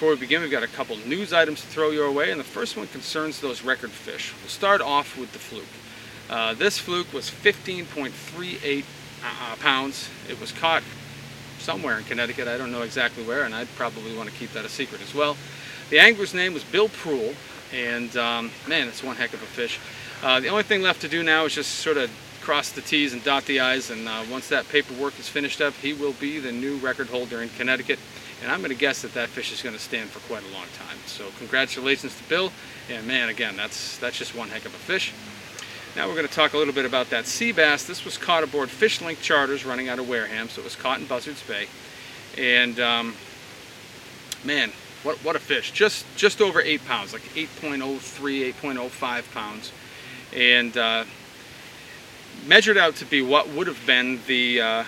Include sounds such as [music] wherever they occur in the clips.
before we begin, we've got a couple news items to throw your way, and the first one concerns those record fish. We'll start off with the fluke. Uh, this fluke was 15.38 uh, pounds. It was caught somewhere in Connecticut. I don't know exactly where, and I'd probably want to keep that a secret as well. The angler's name was Bill Proul, and um, man, it's one heck of a fish. Uh, the only thing left to do now is just sort of cross the T's and dot the I's, and uh, once that paperwork is finished up, he will be the new record holder in Connecticut. And I'm going to guess that that fish is going to stand for quite a long time. So congratulations to Bill. And man, again, that's that's just one heck of a fish. Now we're going to talk a little bit about that sea bass. This was caught aboard Fishlinx charters running out of Wareham, so it was caught in Buzzards Bay. And um, man, what what a fish! Just just over eight pounds, like 8.03, 8.05 pounds, and uh, measured out to be what would have been the uh,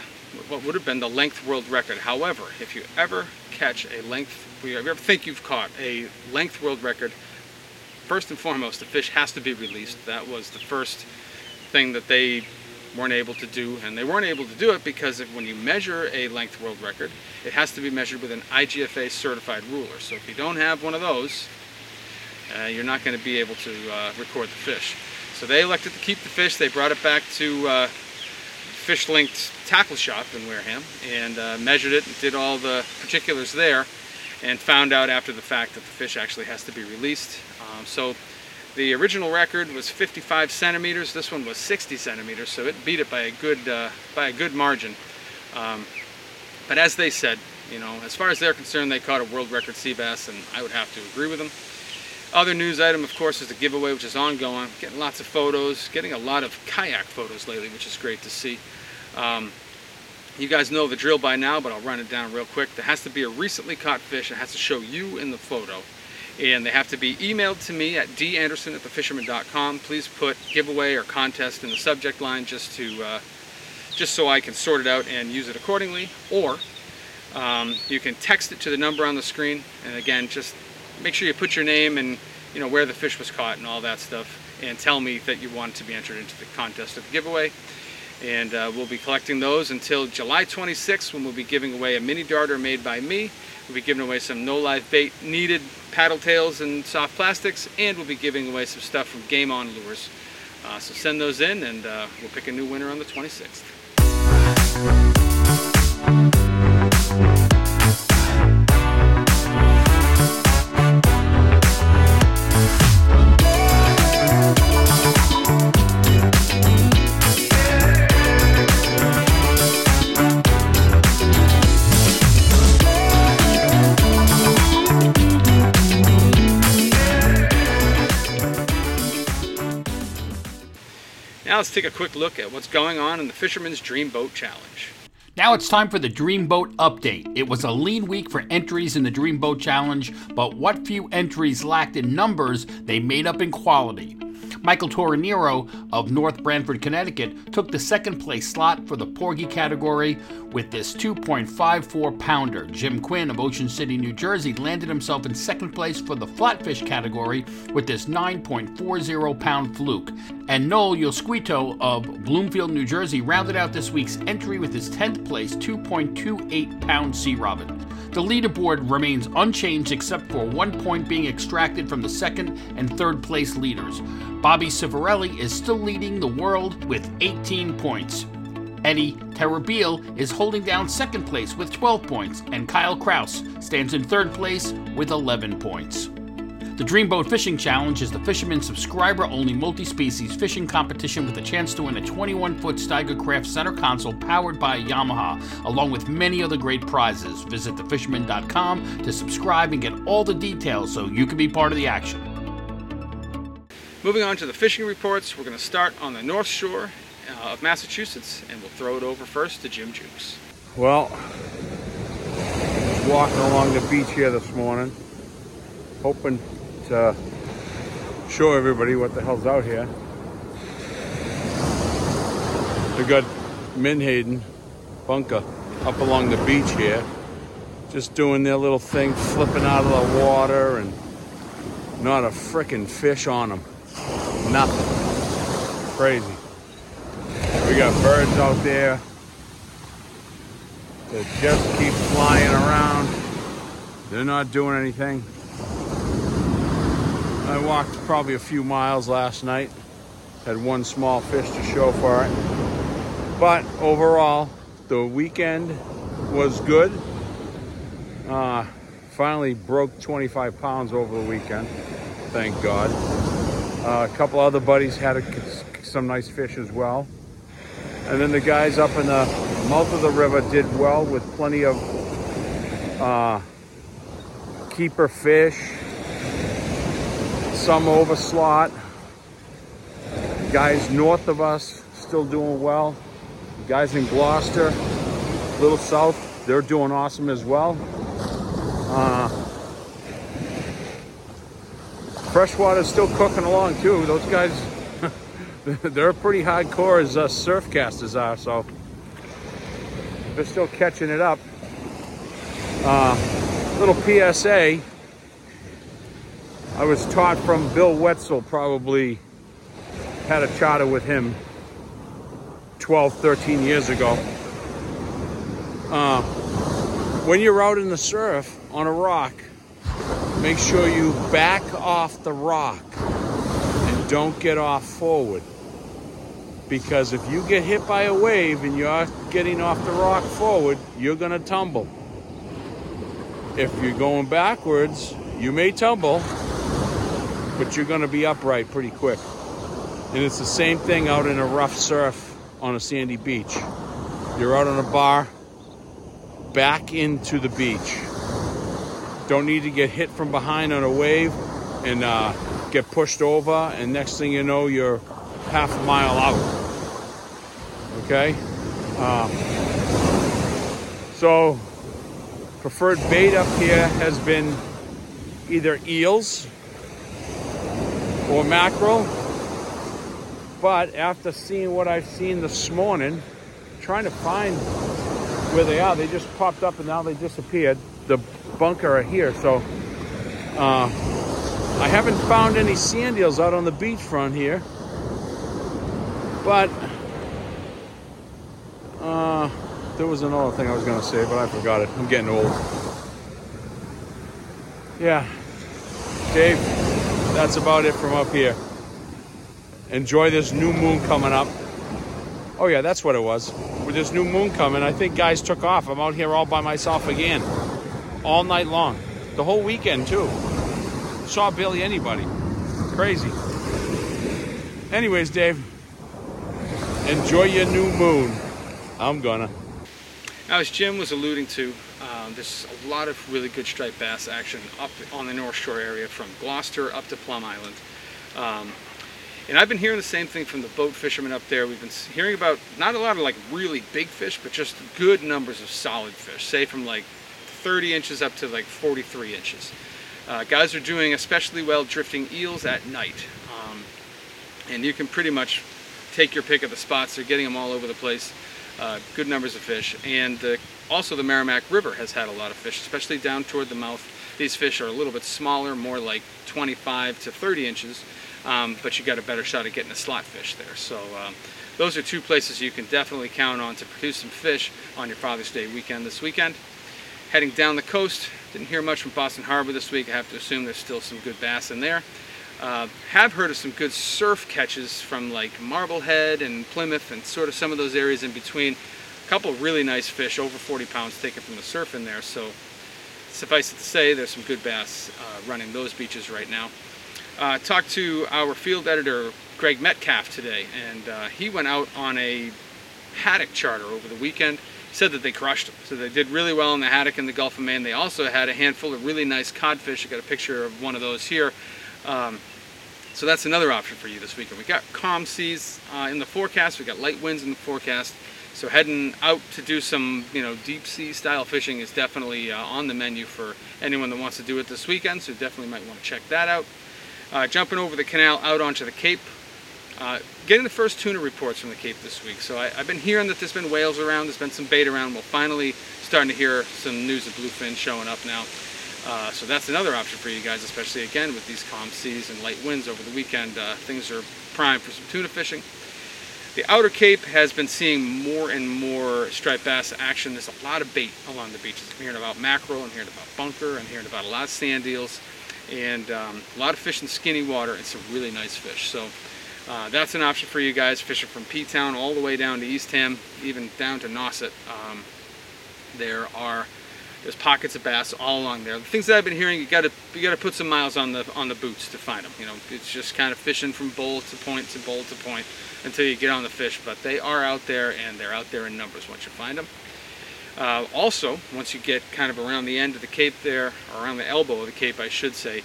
what would have been the length world record. However, if you ever catch a length, you ever think you've caught a length world record, first and foremost, the fish has to be released. That was the first thing that they weren't able to do, and they weren't able to do it because if, when you measure a length world record, it has to be measured with an IGFA certified ruler. So if you don't have one of those, uh, you're not going to be able to uh, record the fish. So they elected to keep the fish. They brought it back to uh, Fishlinx Tackle Shop in Wareham and uh, measured it, did all the particulars there, and found out after the fact that the fish actually has to be released. Um, so the original record was 55 centimeters. This one was 60 centimeters, so it beat it by a good uh, by a good margin. Um, but as they said, you know, as far as they're concerned, they caught a world record sea bass, and I would have to agree with them. Other news item, of course, is the giveaway, which is ongoing. Getting lots of photos, getting a lot of kayak photos lately, which is great to see. Um, you guys know the drill by now, but I'll run it down real quick. There has to be a recently caught fish. It has to show you in the photo. And they have to be emailed to me at danderson at thefisherman.com. Please put giveaway or contest in the subject line just to uh, just so I can sort it out and use it accordingly. Or um, you can text it to the number on the screen. And again, just make sure you put your name and you know where the fish was caught and all that stuff. And tell me that you want to be entered into the contest of the giveaway and uh, we'll be collecting those until July 26th when we'll be giving away a mini darter made by me. We'll be giving away some no live bait needed paddle tails and soft plastics and we'll be giving away some stuff from Game On Lures. Uh, so send those in and uh, we'll pick a new winner on the 26th. Let's take a quick look at what's going on in the Fisherman's Dream Boat Challenge. Now it's time for the Dream Boat update. It was a lean week for entries in the Dream Boat Challenge, but what few entries lacked in numbers, they made up in quality. Michael Torinero of North Branford, Connecticut, took the second place slot for the Porgy category with this 2.54 pounder. Jim Quinn of Ocean City, New Jersey, landed himself in second place for the flatfish category with this 9.40 pound fluke. And Noel Yosquito of Bloomfield, New Jersey, rounded out this week's entry with his 10th place 2.28 pound sea robin. The leaderboard remains unchanged except for one point being extracted from the second and third place leaders. Bobby Civarelli is still leading the world with 18 points. Eddie Terrabil is holding down second place with 12 points, and Kyle Kraus stands in third place with 11 points. The Dreamboat Fishing Challenge is the fisherman subscriber only multi species fishing competition with a chance to win a 21 foot Steigercraft center console powered by Yamaha, along with many other great prizes. Visit thefisherman.com to subscribe and get all the details so you can be part of the action. Moving on to the fishing reports, we're going to start on the North Shore uh, of Massachusetts, and we'll throw it over first to Jim Jukes. Well, walking along the beach here this morning, hoping to uh, show everybody what the hell's out here. We got Menhaden bunker up along the beach here, just doing their little thing, flipping out of the water, and not a frickin' fish on them. Nothing. Crazy. We got birds out there that just keep flying around. They're not doing anything. I walked probably a few miles last night. Had one small fish to show for it. But overall, the weekend was good. Uh, finally broke 25 pounds over the weekend. Thank God. Uh, a couple other buddies had a, some nice fish as well. And then the guys up in the mouth of the river did well with plenty of uh, keeper fish, some over slot. Guys north of us still doing well. Guys in Gloucester, a little south, they're doing awesome as well. Uh, freshwater's still cooking along too. Those guys, [laughs] they're pretty hardcore as uh, surf casters are, so they're still catching it up. Uh, little PSA. I was taught from Bill Wetzel, probably had a charter with him 12, 13 years ago. Uh, when you're out in the surf on a rock, make sure you back off the rock and don't get off forward. Because if you get hit by a wave and you're getting off the rock forward, you're going to tumble. If you're going backwards, you may tumble, but you're going to be upright pretty quick. And it's the same thing out in a rough surf on a sandy beach. You're out on a bar, back into the beach. Don't need to get hit from behind on a wave and uh, get pushed over, and next thing you know, you're half a mile out. Okay? Uh, so, preferred bait up here has been either eels or mackerel. But after seeing what I've seen this morning, trying to find where they are, they just popped up and now they disappeared. The bunker are here, so uh, I haven't found any sand eels out on the beachfront here. But uh, there was another thing I was going to say, but I forgot it. I'm getting old. Yeah. Dave, that's about it from up here. Enjoy this new moon coming up. Oh, yeah, that's what it was. With this new moon coming, I think guys took off. I'm out here all by myself again. All night long. The whole weekend, too. Saw Billy anybody. Crazy. Anyways, Dave, enjoy your new moon. I'm gonna. As Jim was alluding to, um, there's a lot of really good striped bass action up on the North Shore area from Gloucester up to Plum Island. Um, and I've been hearing the same thing from the boat fishermen up there. We've been hearing about not a lot of like really big fish, but just good numbers of solid fish, say from like 30 inches up to like 43 inches. Uh, guys are doing especially well drifting eels at night. Um, and you can pretty much take your pick of the spots. They're getting them all over the place. Uh, good numbers of fish. And uh, also the Merrimack River has had a lot of fish, especially down toward the mouth. These fish are a little bit smaller, more like 25 to 30 inches, um, but you got a better shot at getting a slot fish there. So um, those are two places you can definitely count on to produce some fish on your Father's Day weekend this weekend. Heading down the coast, didn't hear much from Boston Harbor this week. I have to assume there's still some good bass in there. Uh, have heard of some good surf catches from like Marblehead and Plymouth and sort of some of those areas in between. A couple really nice fish, over 40 pounds taken from the surf in there. So suffice it to say, there's some good bass uh, running those beaches right now. Uh, talked to our field editor, Greg Metcalf, today, and uh, he went out on a haddock charter over the weekend. Said that they crushed them. So they did really well in the haddock in the Gulf of Maine. They also had a handful of really nice codfish. I got a picture of one of those here. Um, so that's another option for you this weekend. We got calm seas uh, in the forecast. We got light winds in the forecast. So heading out to do some, you know, deep sea style fishing is definitely uh, on the menu for anyone that wants to do it this weekend. So definitely might want to check that out. Uh, jumping over the canal out onto the Cape. Uh, getting the first tuna reports from the Cape this week. So I, have been hearing that there's been whales around, there's been some bait around. We're finally starting to hear some news of bluefin showing up now. Uh, so that's another option for you guys, especially again with these calm seas and light winds over the weekend. Uh, things are prime for some tuna fishing. The Outer Cape has been seeing more and more striped bass action. There's a lot of bait along the beaches. I'm hearing about mackerel, I'm hearing about bunker, I'm hearing about a lot of sand eels, and um, a lot of fish in skinny water and some really nice fish. So uh, that's an option for you guys fishing from P-Town all the way down to Eastham, even down to Nauset. Um, there are there's pockets of bass all along there. The things that I've been hearing, you got to you got to put some miles on the on the boots to find them. You know, it's just kind of fishing from bowl to point to bowl to point until you get on the fish. But they are out there, and they're out there in numbers once you find them. Uh, also, once you get kind of around the end of the cape there, or around the elbow of the cape, I should say,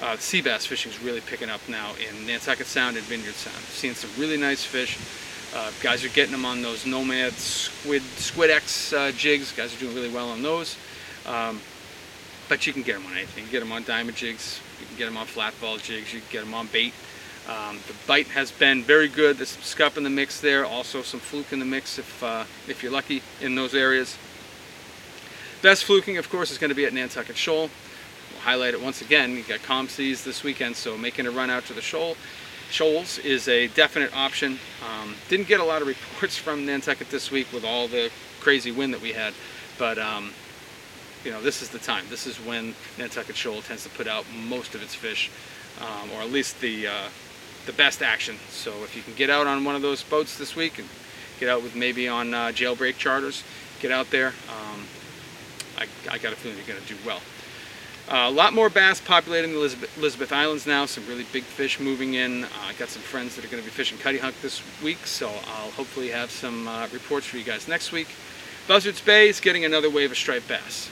uh, sea bass fishing is really picking up now in Nantucket Sound and Vineyard Sound. Seeing some really nice fish. Uh, guys are getting them on those Nomad Squid Squidtrex uh, jigs. Guys are doing really well on those. Um, but you can get them on anything. You can get them on diamond jigs. You can get them on flat fall jigs. You can get them on bait. Um, the bite has been very good. There's some scup in the mix there. Also some fluke in the mix if, uh, if you're lucky in those areas. Best fluking, of course, is going to be at Nantucket Shoal. We'll highlight it once again. You got calm seas this weekend, so making a run out to the shoal shoals is a definite option. Um, didn't get a lot of reports [laughs] from Nantucket this week with all the crazy wind that we had, but um, you know, this is the time. This is when Nantucket Shoal tends to put out most of its fish, um, or at least the uh, the best action. So if you can get out on one of those boats this week and get out with maybe on uh, jailbreak charters, get out there. Um, I, I, got a feeling you're going to do well. Uh, a lot more bass populating the Elizabeth, Elizabeth Islands now, some really big fish moving in. Uh, I got some friends that are going to be fishing Cuttyhunk this week, so I'll hopefully have some uh, reports for you guys next week. Buzzards Bay is getting another wave of striped bass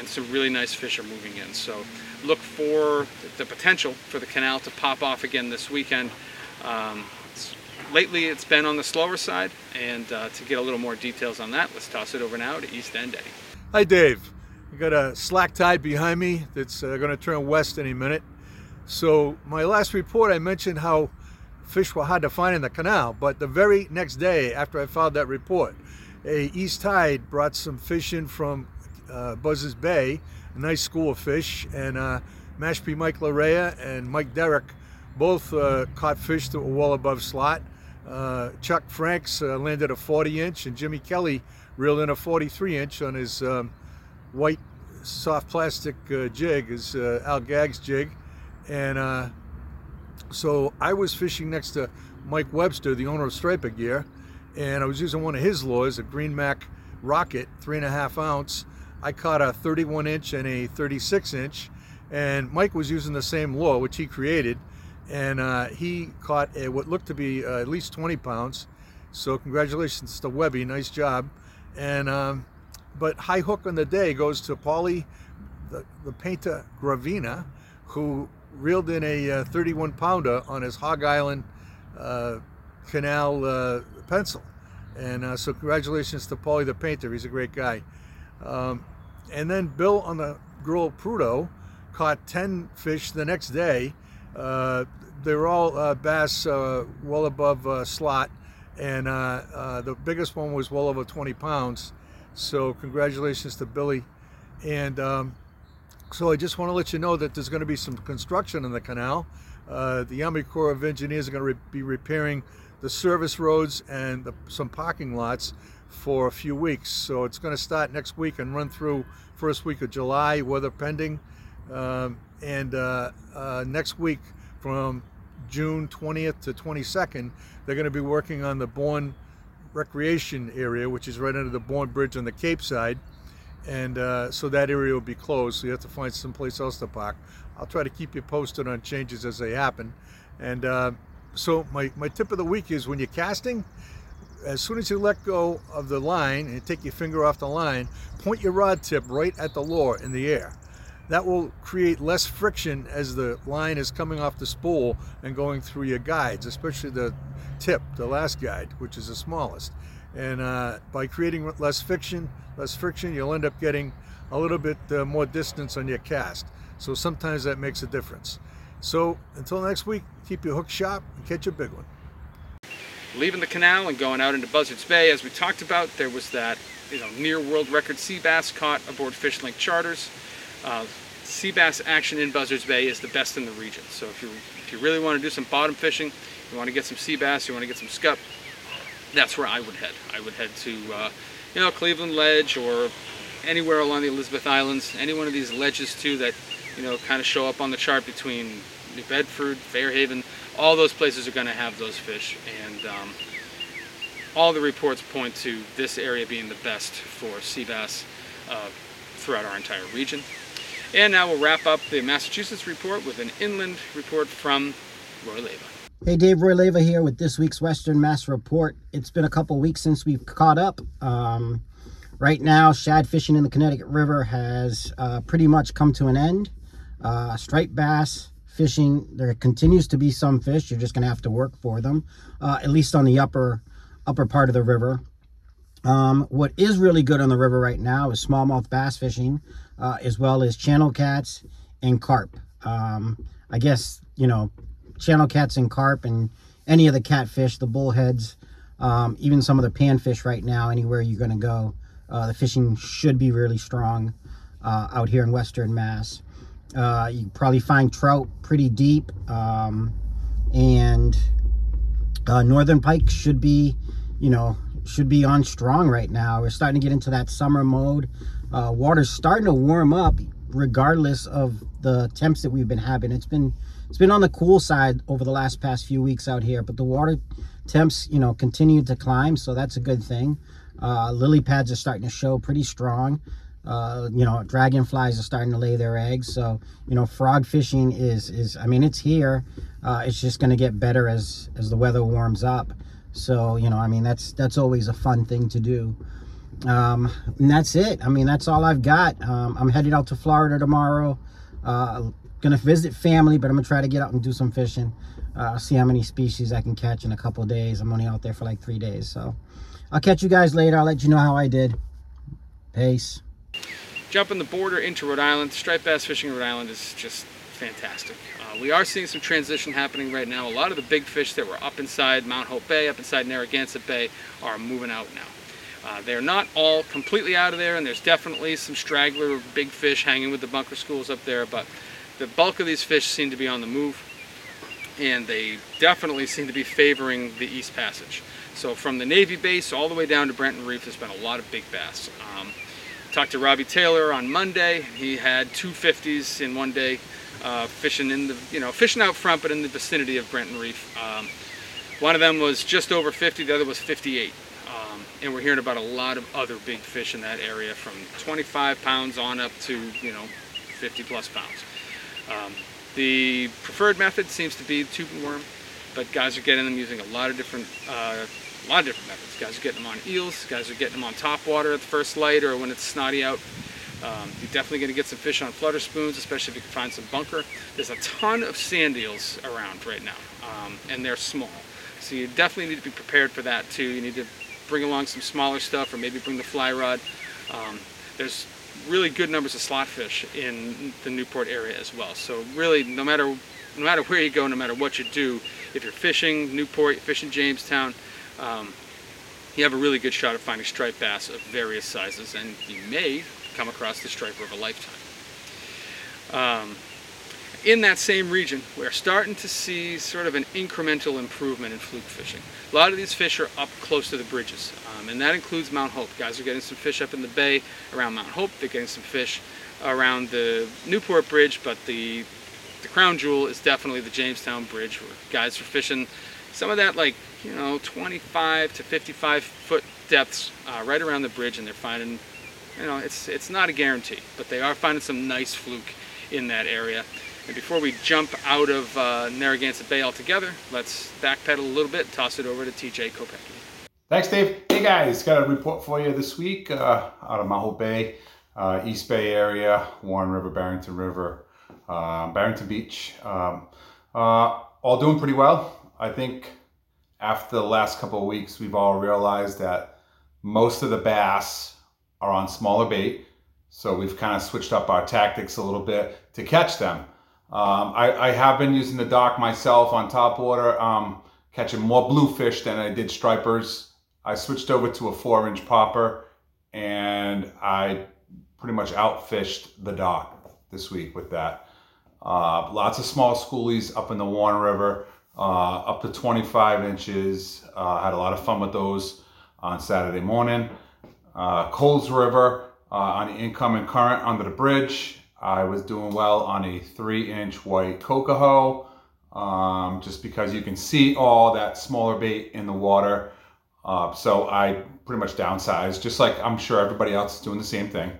and some really nice fish are moving in. So look for the potential for the canal to pop off again this weekend. Um, it's, lately it's been on the slower side, and uh, to get a little more details on that, let's toss it over now to East End Eddie. Hi Dave, we got a slack tide behind me that's uh, going to turn west any minute. So my last report I mentioned how fish were hard to find in the canal, but the very next day after I filed that report, a east tide brought some fish in from uh, Buzzards Bay, a nice school of fish, and uh, Mashpee Mike Larea and Mike Derrick both uh, caught fish that were well above slot. Uh, Chuck Franks uh, landed a 40 inch, and Jimmy Kelly reeled in a 43 inch on his um, white soft plastic uh, jig, his Al Gags jig. And so I was fishing next to Mike Webster, the owner of Striper Gear, and I was using one of his lures, a Green Mac Rocket, three and a half ounce, I caught a 31 inch and a 36 inch, and Mike was using the same lure, which he created, and uh, he caught a, what looked to be uh, at least 20 pounds. So congratulations to Webby, nice job. And um, but high hook on the day goes to Paulie, the, the painter Gravina, who reeled in a uh, 31 pounder on his Hog Island uh, Canal uh, pencil. And uh, so congratulations to Paulie the painter. He's a great guy. Um, and then Bill on the Grill Prudhoe caught 10 fish the next day. Uh, they were all uh, bass uh, well above uh, slot, and uh, uh, the biggest one was well over 20 pounds. So, congratulations to Billy. And um, so, I just want to let you know that there's going to be some construction in the canal. the Army Corps of Engineers are going to re- be repairing the service roads and the, some parking lots for a few weeks. So it's going to start next week and run through first week of July, weather pending. Um, and uh, uh, next week from June 20th to 22nd, they're going to be working on the Bourne Recreation area, which is right under the Bourne Bridge on the Cape side. And uh, so that area will be closed, so you have to find someplace else to park. I'll try to keep you posted on changes as they happen. And uh, so my, my tip of the week is when you're casting, as soon as you let go of the line and take your finger off the line, point your rod tip right at the lure in the air. That will create less friction as the line is coming off the spool and going through your guides, especially the tip, the last guide, which is the smallest. And uh, by creating less friction, less friction, you'll end up getting a little bit uh, more distance on your cast. So sometimes that makes a difference. So until next week, keep your hook sharp and catch a big one leaving the canal and going out into Buzzards Bay. As we talked about, there was that you know near world record sea bass caught aboard Fishlinx charters. Uh, sea bass action in Buzzards Bay is the best in the region. So if you if you really want to do some bottom fishing, you want to get some sea bass, you want to get some scup, that's where I would head. I would head to, uh, you know, Cleveland Ledge or anywhere along the Elizabeth Islands, any one of these ledges too that, you know, kind of show up on the chart between New Bedford, Fairhaven, all those places are going to have those fish. And um, all the reports point to this area being the best for sea bass uh, throughout our entire region. And now we'll wrap up the Massachusetts report with an inland report from Roy Leva. Hey Dave, Roy Leva here with this week's Western Mass Report. It's been a couple weeks since we've caught up. Um, right now, shad fishing in the Connecticut River has uh, pretty much come to an end. Uh, striped bass fishing, there continues to be some fish. You're just going to have to work for them, uh, at least on the upper upper part of the river. Um, what is really good on the river right now is smallmouth bass fishing, uh, as well as channel cats and carp. Um, I guess, you know, channel cats and carp and any of the catfish, the bullheads, um, even some of the panfish right now, anywhere you're going to go, uh, the fishing should be really strong uh, out here in Western Mass. Uh, you probably find trout pretty deep, um, and uh, Northern Pike should be, you know, should be on strong right now. We're starting to get into that summer mode. Uh, water's starting to warm up regardless of the temps that we've been having. It's been it's been on the cool side over the last past few weeks out here, but the water temps, you know, continue to climb, so that's a good thing. Uh, lily pads are starting to show pretty strong. Uh, you know, dragonflies are starting to lay their eggs. So, you know, frog fishing is is I mean, it's here. Uh, it's just going to get better as as the weather warms up. So, you know, I mean, that's that's always a fun thing to do. Um, and that's it. I mean, that's all I've got. Um, I'm headed out to Florida tomorrow. Uh, gonna visit family, but I'm gonna try to get out and do some fishing. Uh, see how many species I can catch in a couple days. I'm only out there for like three days, so I'll catch you guys later. I'll let you know how I did. Peace. Jumping the border into Rhode Island, striped bass fishing in Rhode Island is just fantastic. Uh, we are seeing some transition happening right now. A lot of the big fish that were up inside Mount Hope Bay, up inside Narragansett Bay, are moving out now. Uh, they're not all completely out of there, and there's definitely some straggler big fish hanging with the bunker schools up there, but the bulk of these fish seem to be on the move, and they definitely seem to be favoring the East Passage. So from the Navy base all the way down to Brenton Reef, there's been a lot of big bass. Talked to Robbie Taylor on Monday. He had two 50s in one day, uh, fishing in the, you know, fishing out front, but in the vicinity of Brenton Reef. Um, one of them was just over 50, the other was 58. Um, and we're hearing about a lot of other big fish in that area from 25 pounds on up to, you know, 50 plus pounds. Um, the preferred method seems to be tube and worm, but guys are getting them using a lot of different, uh, a lot of different methods. Guys are getting them on eels, guys are getting them on top water at the first light or when it's snotty out. Um, you're definitely going to get some fish on flutter spoons, especially if you can find some bunker. There's a ton of sand eels around right now, um, and they're small. So you definitely need to be prepared for that too. You need to bring along some smaller stuff or maybe bring the fly rod. Um, there's really good numbers of slot fish in the Newport area as well. So really, no matter no matter where you go, no matter what you do, if you're fishing Newport, fishing Jamestown, um, you have a really good shot at finding striped bass of various sizes, and you may come across the striper of a lifetime. Um, in that same region, we're starting to see sort of an incremental improvement in fluke fishing. A lot of these fish are up close to the bridges, um, and that includes Mount Hope. Guys are getting some fish up in the bay around Mount Hope. They're getting some fish around the Newport Bridge, but the the crown jewel is definitely the Jamestown Bridge, where guys are fishing some of that like you know 25 to 55 foot depths uh, right around the bridge, and they're finding you know it's it's not a guarantee, but they are finding some nice fluke in that area. And before we jump out of uh, Narragansett Bay altogether, let's backpedal a little bit, toss it over to TJ Kopecki. Thanks, Dave. Hey guys, got a report for you this week uh, out of Hope Bay, uh, East Bay area, Warren River, Barrington River, uh, Barrington Beach. Um, uh, all doing pretty well. I think after the last couple of weeks, we've all realized that most of the bass are on smaller bait. So we've kind of switched up our tactics a little bit to catch them. Um, I, I, have been using the dock myself on top water, um, catching more bluefish than I did stripers. I switched over to a four inch popper and I pretty much outfished the dock this week with that. Uh, lots of small schoolies up in the Warren River. Uh, up to 25 inches. Uh, had a lot of fun with those on Saturday morning. Uh, Coles River uh, on the incoming current under the bridge. I was doing well on a three inch white cocahoe um, just because you can see all that smaller bait in the water. Uh, so I pretty much downsized, just like I'm sure everybody else is doing the same thing.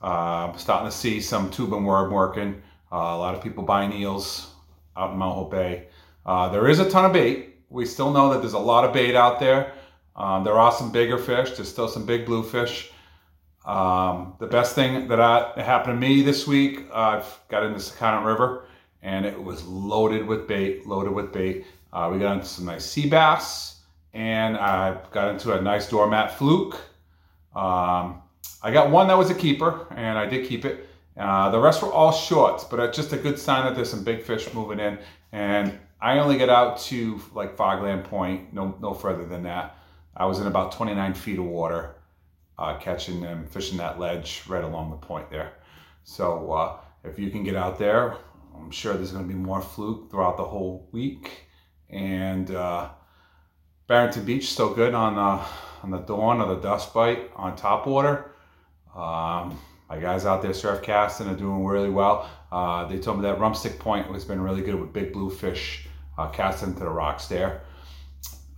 Uh, starting to see some tube and worm working. Uh, a lot of people buying eels out in Mount Hope Bay. Uh, there is a ton of bait. We still know that there's a lot of bait out there. Um, there are some bigger fish. There's still some big bluefish. Um, the best thing that, I, happened to me this week, I've got in the Sakonnet River and it was loaded with bait, loaded with bait. Uh, we got into some nice sea bass and I got into a nice doormat fluke. Um, I got one that was a keeper and I did keep it. Uh, the rest were all shorts, but it's just a good sign that there's some big fish moving in. And I only get out to like Fogland Point, no, no further than that. I was in about 29 feet of water, uh, catching them, fishing that ledge right along the point there. So uh, if you can get out there, I'm sure there's going to be more fluke throughout the whole week. And uh, Barrington Beach still good on the on the dawn or the dust bite on top water. Um, my guys out there surf casting are doing really well. Uh, they told me that Rumstick Point has been really good with big bluefish uh, casting to the rocks there.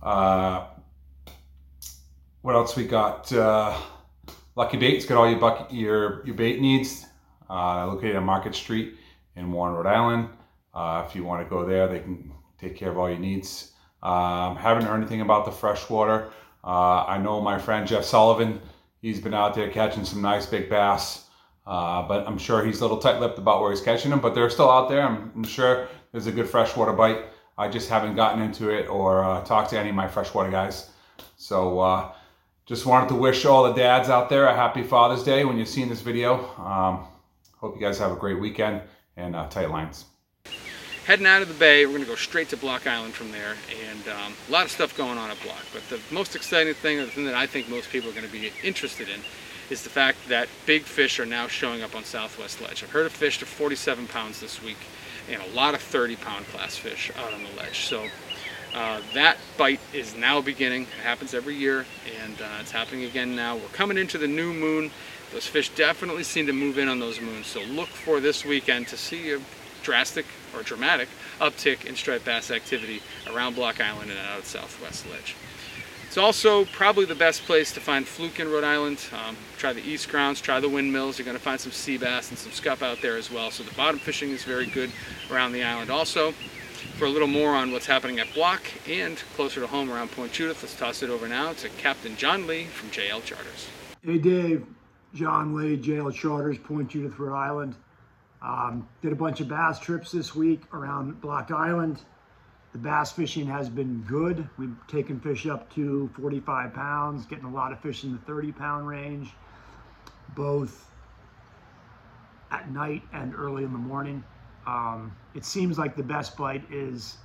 Uh, what else we got? Uh, Lucky Bait's got all your bucket, your your bait needs. Uh, located on Market Street in Warren, Rhode Island. Uh, if you want to go there, they can take care of all your needs. Um, haven't heard anything about the freshwater. Uh, I know my friend Jeff Sullivan. He's been out there catching some nice big bass. Uh, but I'm sure he's a little tight-lipped about where he's catching them. But they're still out there. I'm, I'm sure there's a good freshwater bite. I just haven't gotten into it or uh, talked to any of my freshwater guys. So uh, just wanted to wish all the dads out there a happy Father's Day when you're seeing this video. Um, hope you guys have a great weekend and uh, tight lines. Heading out of the bay, we're going to go straight to Block Island from there, and um, a lot of stuff going on at Block. But the most exciting thing, the thing that I think most people are going to be interested in, is the fact that big fish are now showing up on Southwest Ledge. I've heard of fish to 47 pounds this week, and a lot of 30 pound class fish out on the ledge. So uh, that bite is now beginning. It happens every year, and uh, it's happening again now. We're coming into the new moon. Those fish definitely seem to move in on those moons, so look for this weekend to see a drastic or dramatic uptick in striped bass activity around Block Island and out Southwest Ledge. It's also probably the best place to find fluke in Rhode Island. Um, try the east grounds, try the windmills. You're going to find some sea bass and some scup out there as well. So the bottom fishing is very good around the island also. For a little more on what's happening at Block and closer to home around Point Judith, let's toss it over now to Captain John Lee from JL Charters. Hey Dave, John Lee, JL Charters, Point Judith, Rhode Island. Um, did a bunch of bass trips this week around Block Island. The bass fishing has been good. We've taken fish up to 45 pounds, getting a lot of fish in the 30 pound range, both at night and early in the morning. Um, it seems like the best bite is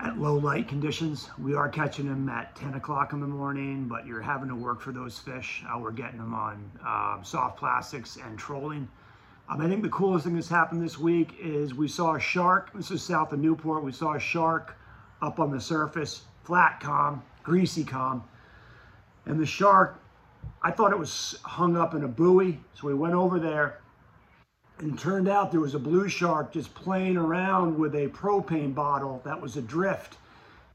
at low light conditions. We are catching them at 10 o'clock in the morning, but you're having to work for those fish. Uh, we're getting them on um, soft plastics and trolling. Um, I think the coolest thing that's happened this week is we saw a shark. This is south of Newport. We saw a shark up on the surface, flat calm, greasy calm. And the shark, I thought it was hung up in a buoy. So we went over there and turned out there was a blue shark just playing around with a propane bottle that was adrift.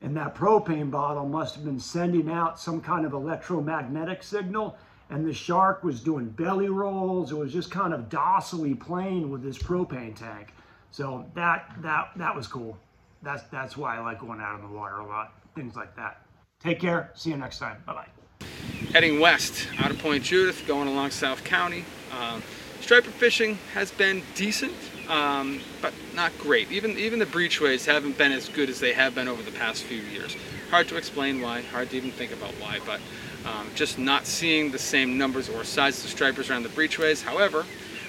And that propane bottle must have been sending out some kind of electromagnetic signal. And the shark was doing belly rolls. It was just kind of docilely playing with this propane tank. So that that that was cool. That's that's why I like going out in the water a lot. Things like that. Take care. See you next time. Bye bye. Heading west out of Point Judith, going along South County. Um, striper fishing has been decent, um, but not great. Even even the breachways haven't been as good as they have been over the past few years. Hard to explain why. Hard to even think about why, but um, just not seeing the same numbers or sizes of stripers around the breachways. However,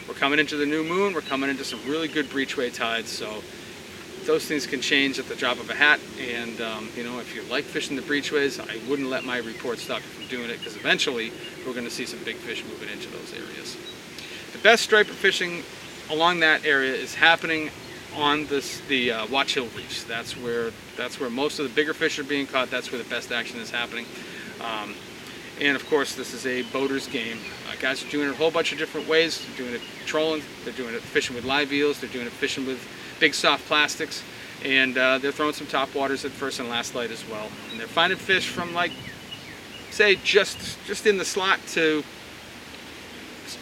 we're coming into the new moon. We're coming into some really good breachway tides, so those things can change at the drop of a hat. And um, you know, if you like fishing the breachways, I wouldn't let my report stop you from doing it because eventually we're going to see some big fish moving into those areas. The best striper fishing along that area is happening on this the uh, Watch Hill reefs. That's where that's where most of the bigger fish are being caught. That's where the best action is happening. Um, and of course, this is a boater's game. Uh, guys are doing it a whole bunch of different ways. They're doing it trolling. They're doing it fishing with live eels. They're doing it fishing with big soft plastics, and uh, they're throwing some top waters at first and last light as well. And they're finding fish from like, say, just just in the slot to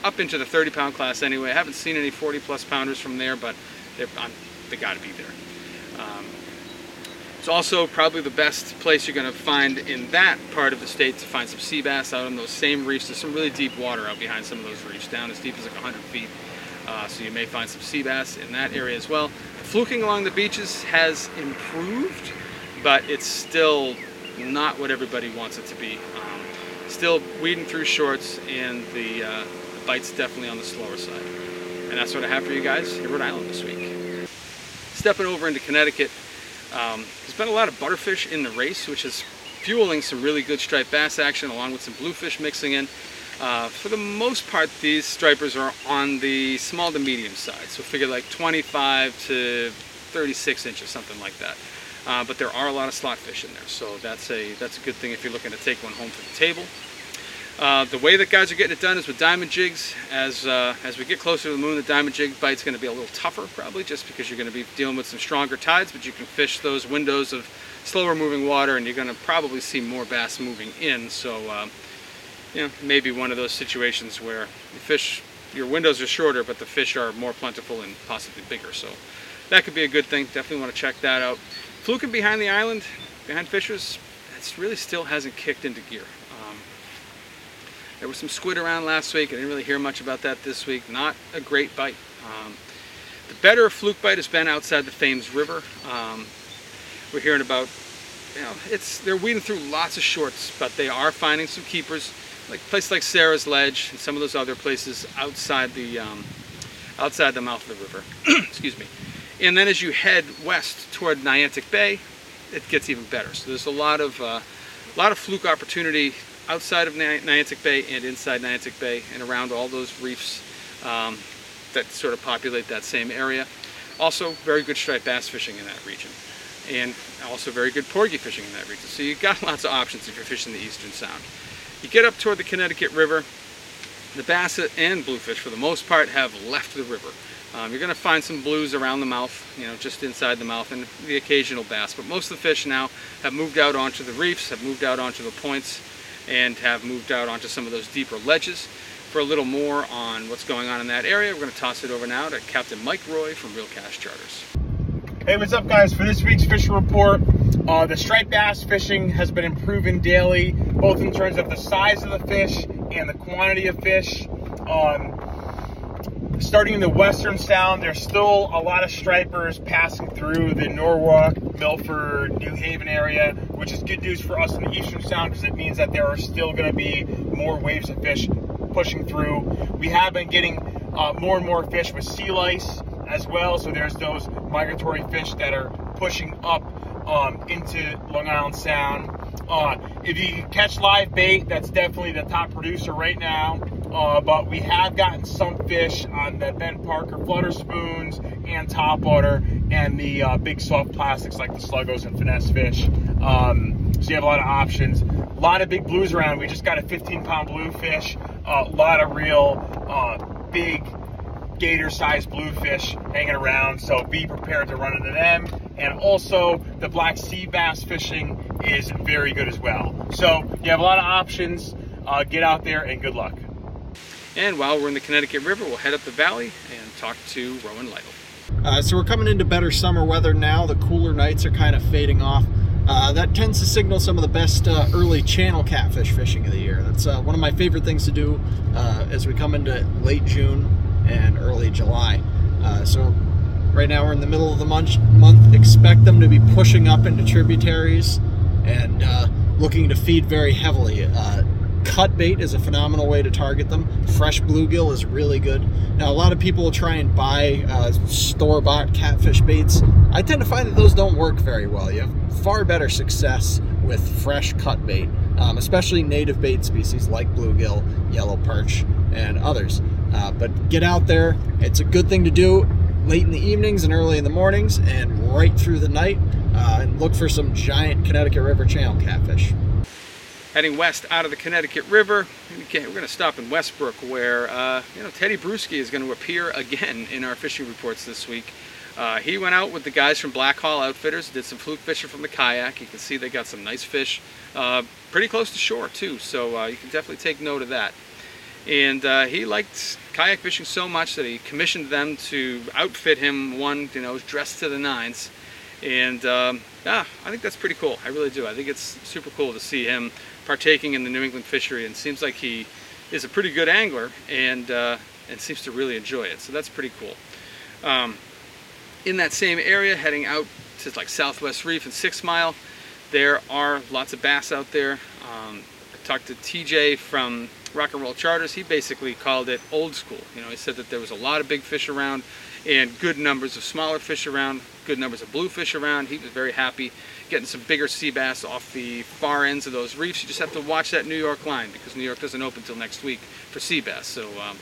up into the 30 pound class anyway. I haven't seen any 40 plus pounders from there, but they've got to be there. It's also probably the best place you're going to find in that part of the state to find some sea bass out on those same reefs. There's some really deep water out behind some of those reefs, down as deep as like 100 feet. Uh, so you may find some sea bass in that area as well. Fluking along the beaches has improved, but it's still not what everybody wants it to be. Um, still weeding through shorts, and the, uh, the bite's definitely on the slower side. And that's what I have for you guys in Rhode Island this week. Stepping over into Connecticut, um, there's been a lot of butterfish in the race, which is fueling some really good striped bass action along with some bluefish mixing in. Uh, for the most part, these stripers are on the small to medium side, so figure like 25 to 36 inches, or something like that. Uh, but there are a lot of slot fish in there, so that's a that's a good thing if you're looking to take one home to the table. Uh, the way that guys are getting it done is with diamond jigs. As uh, as we get closer to the moon, the diamond jig bite's going to be a little tougher, probably, just because you're going to be dealing with some stronger tides. But you can fish those windows of slower moving water, and you're going to probably see more bass moving in. So uh, you know, maybe one of those situations where the fish, your windows are shorter, but the fish are more plentiful and possibly bigger. So that could be a good thing. Definitely want to check that out. Fluking behind the island, behind Fishers, it really still hasn't kicked into gear. There was some squid around last week. I didn't really hear much about that this week. Not a great bite. Um, the better fluke bite has been outside the Thames River. Um, we're hearing about, you know, it's they're weeding through lots of shorts, but they are finding some keepers like places like Sarah's Ledge and some of those other places outside the um, outside the mouth of the river. [clears throat] Excuse me. And then as you head west toward Niantic Bay, it gets even better. So there's a lot of uh, a lot of fluke opportunity outside of Niantic Bay and inside Niantic Bay and around all those reefs um, that sort of populate that same area. Also, very good striped bass fishing in that region. And also very good porgy fishing in that region. So you've got [laughs] lots of options if you're fishing the Eastern Sound. You get up toward the Connecticut River, the bass and bluefish for the most part have left the river. Um, you're going to find some blues around the mouth, you know, just inside the mouth, and the occasional bass. But most of the fish now have moved out onto the reefs, have moved out onto the points, and have moved out onto some of those deeper ledges. For a little more on what's going on in that area, we're going to toss it over now to Captain Mike Roy from Reel Cast Charters. Hey, what's up, guys? For this week's fishing report, uh, the striped bass fishing has been improving daily, both in terms of the size of the fish and the quantity of fish. Um, starting in the western sound, there's still a lot of stripers passing through the Norwalk, Milford, New Haven area, which is good news for us in the eastern sound because it means that there are still going to be more waves of fish pushing through. We have been getting uh, more and more fish with sea lice as well, so there's those migratory fish that are pushing up um, into Long Island Sound. Uh, if you catch live bait, that's definitely the top producer right now. Uh, but we have gotten some fish on the Ben Parker flutter spoons and top water and the uh, big soft plastics like the sluggos and finesse fish. Um, so you have a lot of options. A lot of big blues around. We just got a 15 pound bluefish. A lot of real uh, big gator sized bluefish hanging around. So be prepared to run into them. And also the black sea bass fishing is very good as well. So you have a lot of options. Uh, get out there and good luck. And while we're in the Connecticut River, we'll head up the valley and talk to Rowan Lytle. Uh, so we're coming into better summer weather now. The cooler nights are kind of fading off. Uh, that tends to signal some of the best uh, early channel catfish fishing of the year. That's uh, one of my favorite things to do uh, as we come into late June and early July. Uh, so right now we're in the middle of the month. month. Expect them to be pushing up into tributaries and looking to feed very heavily cut bait is a phenomenal way to target them. Fresh bluegill is really good. Now, a lot of people will try and buy uh, store-bought catfish baits. I tend to find that those don't work very well. You have far better success with fresh cut bait, um, especially native bait species like bluegill, yellow perch, and others. Uh, but get out there. It's a good thing to do late in the evenings and early in the mornings and right through the night uh, and look for some giant Connecticut River channel catfish. Heading west out of the Connecticut River, we're going to stop in Westbrook where uh, you know Tedy Bruschi is going to appear again in our fishing reports this week. Uh, he went out with the guys from Black Hall Outfitters, did some fluke fishing from the kayak. You can see they got some nice fish, uh, pretty close to shore too, so uh, you can definitely take note of that. And uh, he liked kayak fishing so much that he commissioned them to outfit him one, you know, dressed to the nines. And um, yeah, I think that's pretty cool. I really do. I think it's super cool to see him partaking in the New England fishery and seems like he is a pretty good angler and, uh, and seems to really enjoy it. So that's pretty cool. Um, in that same area, heading out to like Southwest Reef and Six Mile, there are lots of bass out there. Um, I talked to TJ from Rock and Roll Charters. He basically called it old school. You know, he said that there was a lot of big fish around and good numbers of smaller fish around, good numbers of bluefish around. He was very happy getting some bigger sea bass off the far ends of those reefs. You just have to watch that New York line because New York doesn't open until next week for sea bass. So um,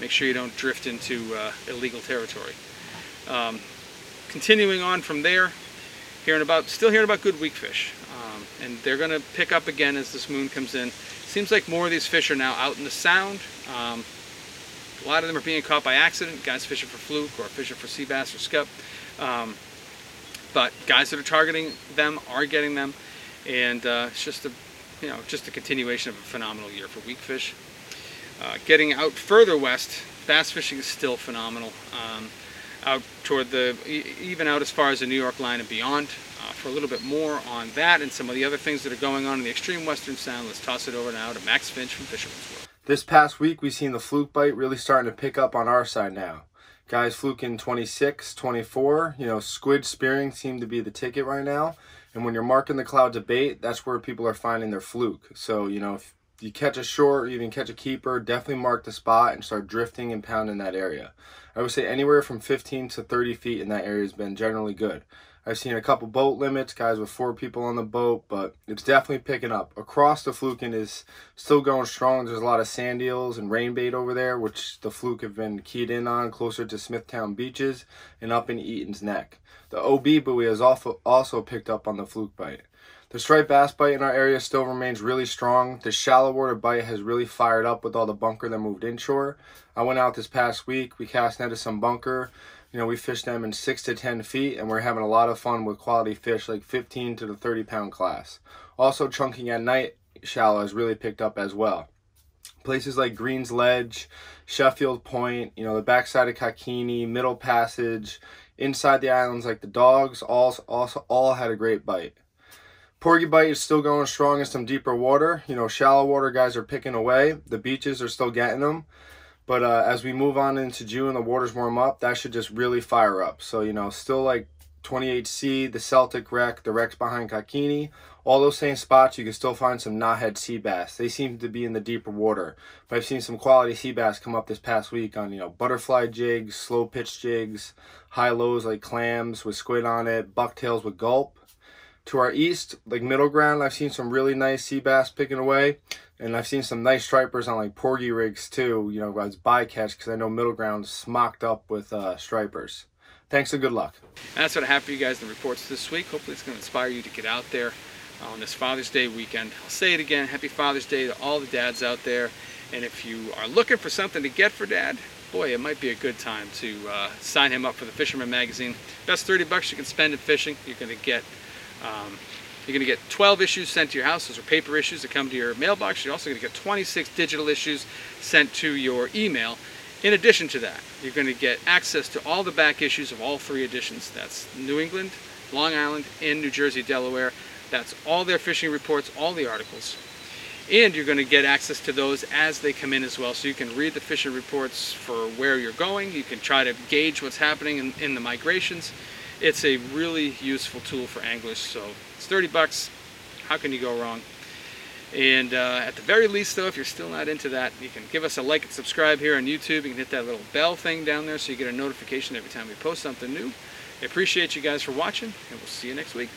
make sure you don't drift into uh, illegal territory. Um, continuing on from there, hearing about, still hearing about good weakfish. Um, and they're going to pick up again as this moon comes in. Seems like more of these fish are now out in the sound. Um, a lot of them are being caught by accident, guys fishing for fluke or fishing for sea bass or scup. Um, but guys that are targeting them are getting them, and uh, it's just a, you know, just a continuation of a phenomenal year for weakfish. Uh, getting out further west, bass fishing is still phenomenal. Um, out toward the, even out as far as the New York line and beyond. Uh, for a little bit more on that and some of the other things that are going on in the extreme western sound, let's toss it over now to Max Finch from Fisherman's World. This past week, we've seen the fluke bite really starting to pick up on our side now. Guys fluking 26, 24, you know, squid spearing seem to be the ticket right now. And when you're marking the clouds of bait, that's where people are finding their fluke. So, you know, if you catch a short or even catch a keeper, definitely mark the spot and start drifting and pounding that area. I would say anywhere from 15 to 30 feet in that area has been generally good. I've seen a couple boat limits, guys with four people on the boat, but it's definitely picking up. Across the Fluken is still going strong. There's a lot of sand eels and rain bait over there, which the Fluke have been keyed in on closer to Smithtown beaches and up in Eaton's Neck. The OB buoy has also, picked up on the Fluke bite. The striped bass bite in our area still remains really strong. The shallow water bite has really fired up with all the bunker that moved inshore. I went out this past week. We cast netted some bunker you know, we fish them in six to 10 feet and we're having a lot of fun with quality fish like 15 to the 30 pound class. Also chunking at night shallow has really picked up as well. Places like Green's Ledge, Sheffield Point, you know, the backside of Cockenoe, Middle Passage, inside the islands like the dogs, all, also all had a great bite. Porgy bite is still going strong in some deeper water. You know, shallow water guys are picking away. The beaches are still getting them. But uh, as we move on into June, the waters warm up, that should just really fire up. So, you know, still like 28C, the Celtic wreck, the wrecks behind Cockenoe, all those same spots, you can still find some knothead sea bass. They seem to be in the deeper water. But I've seen some quality sea bass come up this past week on, you know, butterfly jigs, slow pitch jigs, high lows like clams with squid on it, bucktails with gulp. To our east, like middle ground, I've seen some really nice sea bass picking away. And I've seen some nice stripers on like porgy rigs too, you know, as bycatch because I know middle ground's smocked up with uh, stripers. Thanks and good luck. And that's what I have for you guys in the reports this week. Hopefully it's going to inspire you to get out there on this Father's Day weekend. I'll say it again, happy Father's Day to all the dads out there. And if you are looking for something to get for dad, boy, it might be a good time to uh, sign him up for the Fisherman Magazine. Best 30 bucks you can spend in fishing. You're going to get um, you're going to get 12 issues sent to your house. Those are paper issues that come to your mailbox. You're also going to get 26 digital issues sent to your email. In addition to that, you're going to get access to all the back issues of all three editions. That's New England, Long Island, and New Jersey, Delaware. That's all their fishing reports, all the articles. And you're going to get access to those as they come in as well. So you can read the fishing reports for where you're going. You can try to gauge what's happening in, in the migrations. It's a really useful tool for anglers. So it's 30 bucks. How can you go wrong? And uh, at the very least, though, if you're still not into that, you can give us a like and subscribe here on YouTube. You can hit that little bell thing down there so you get a notification every time we post something new. I appreciate you guys for watching, and we'll see you next week.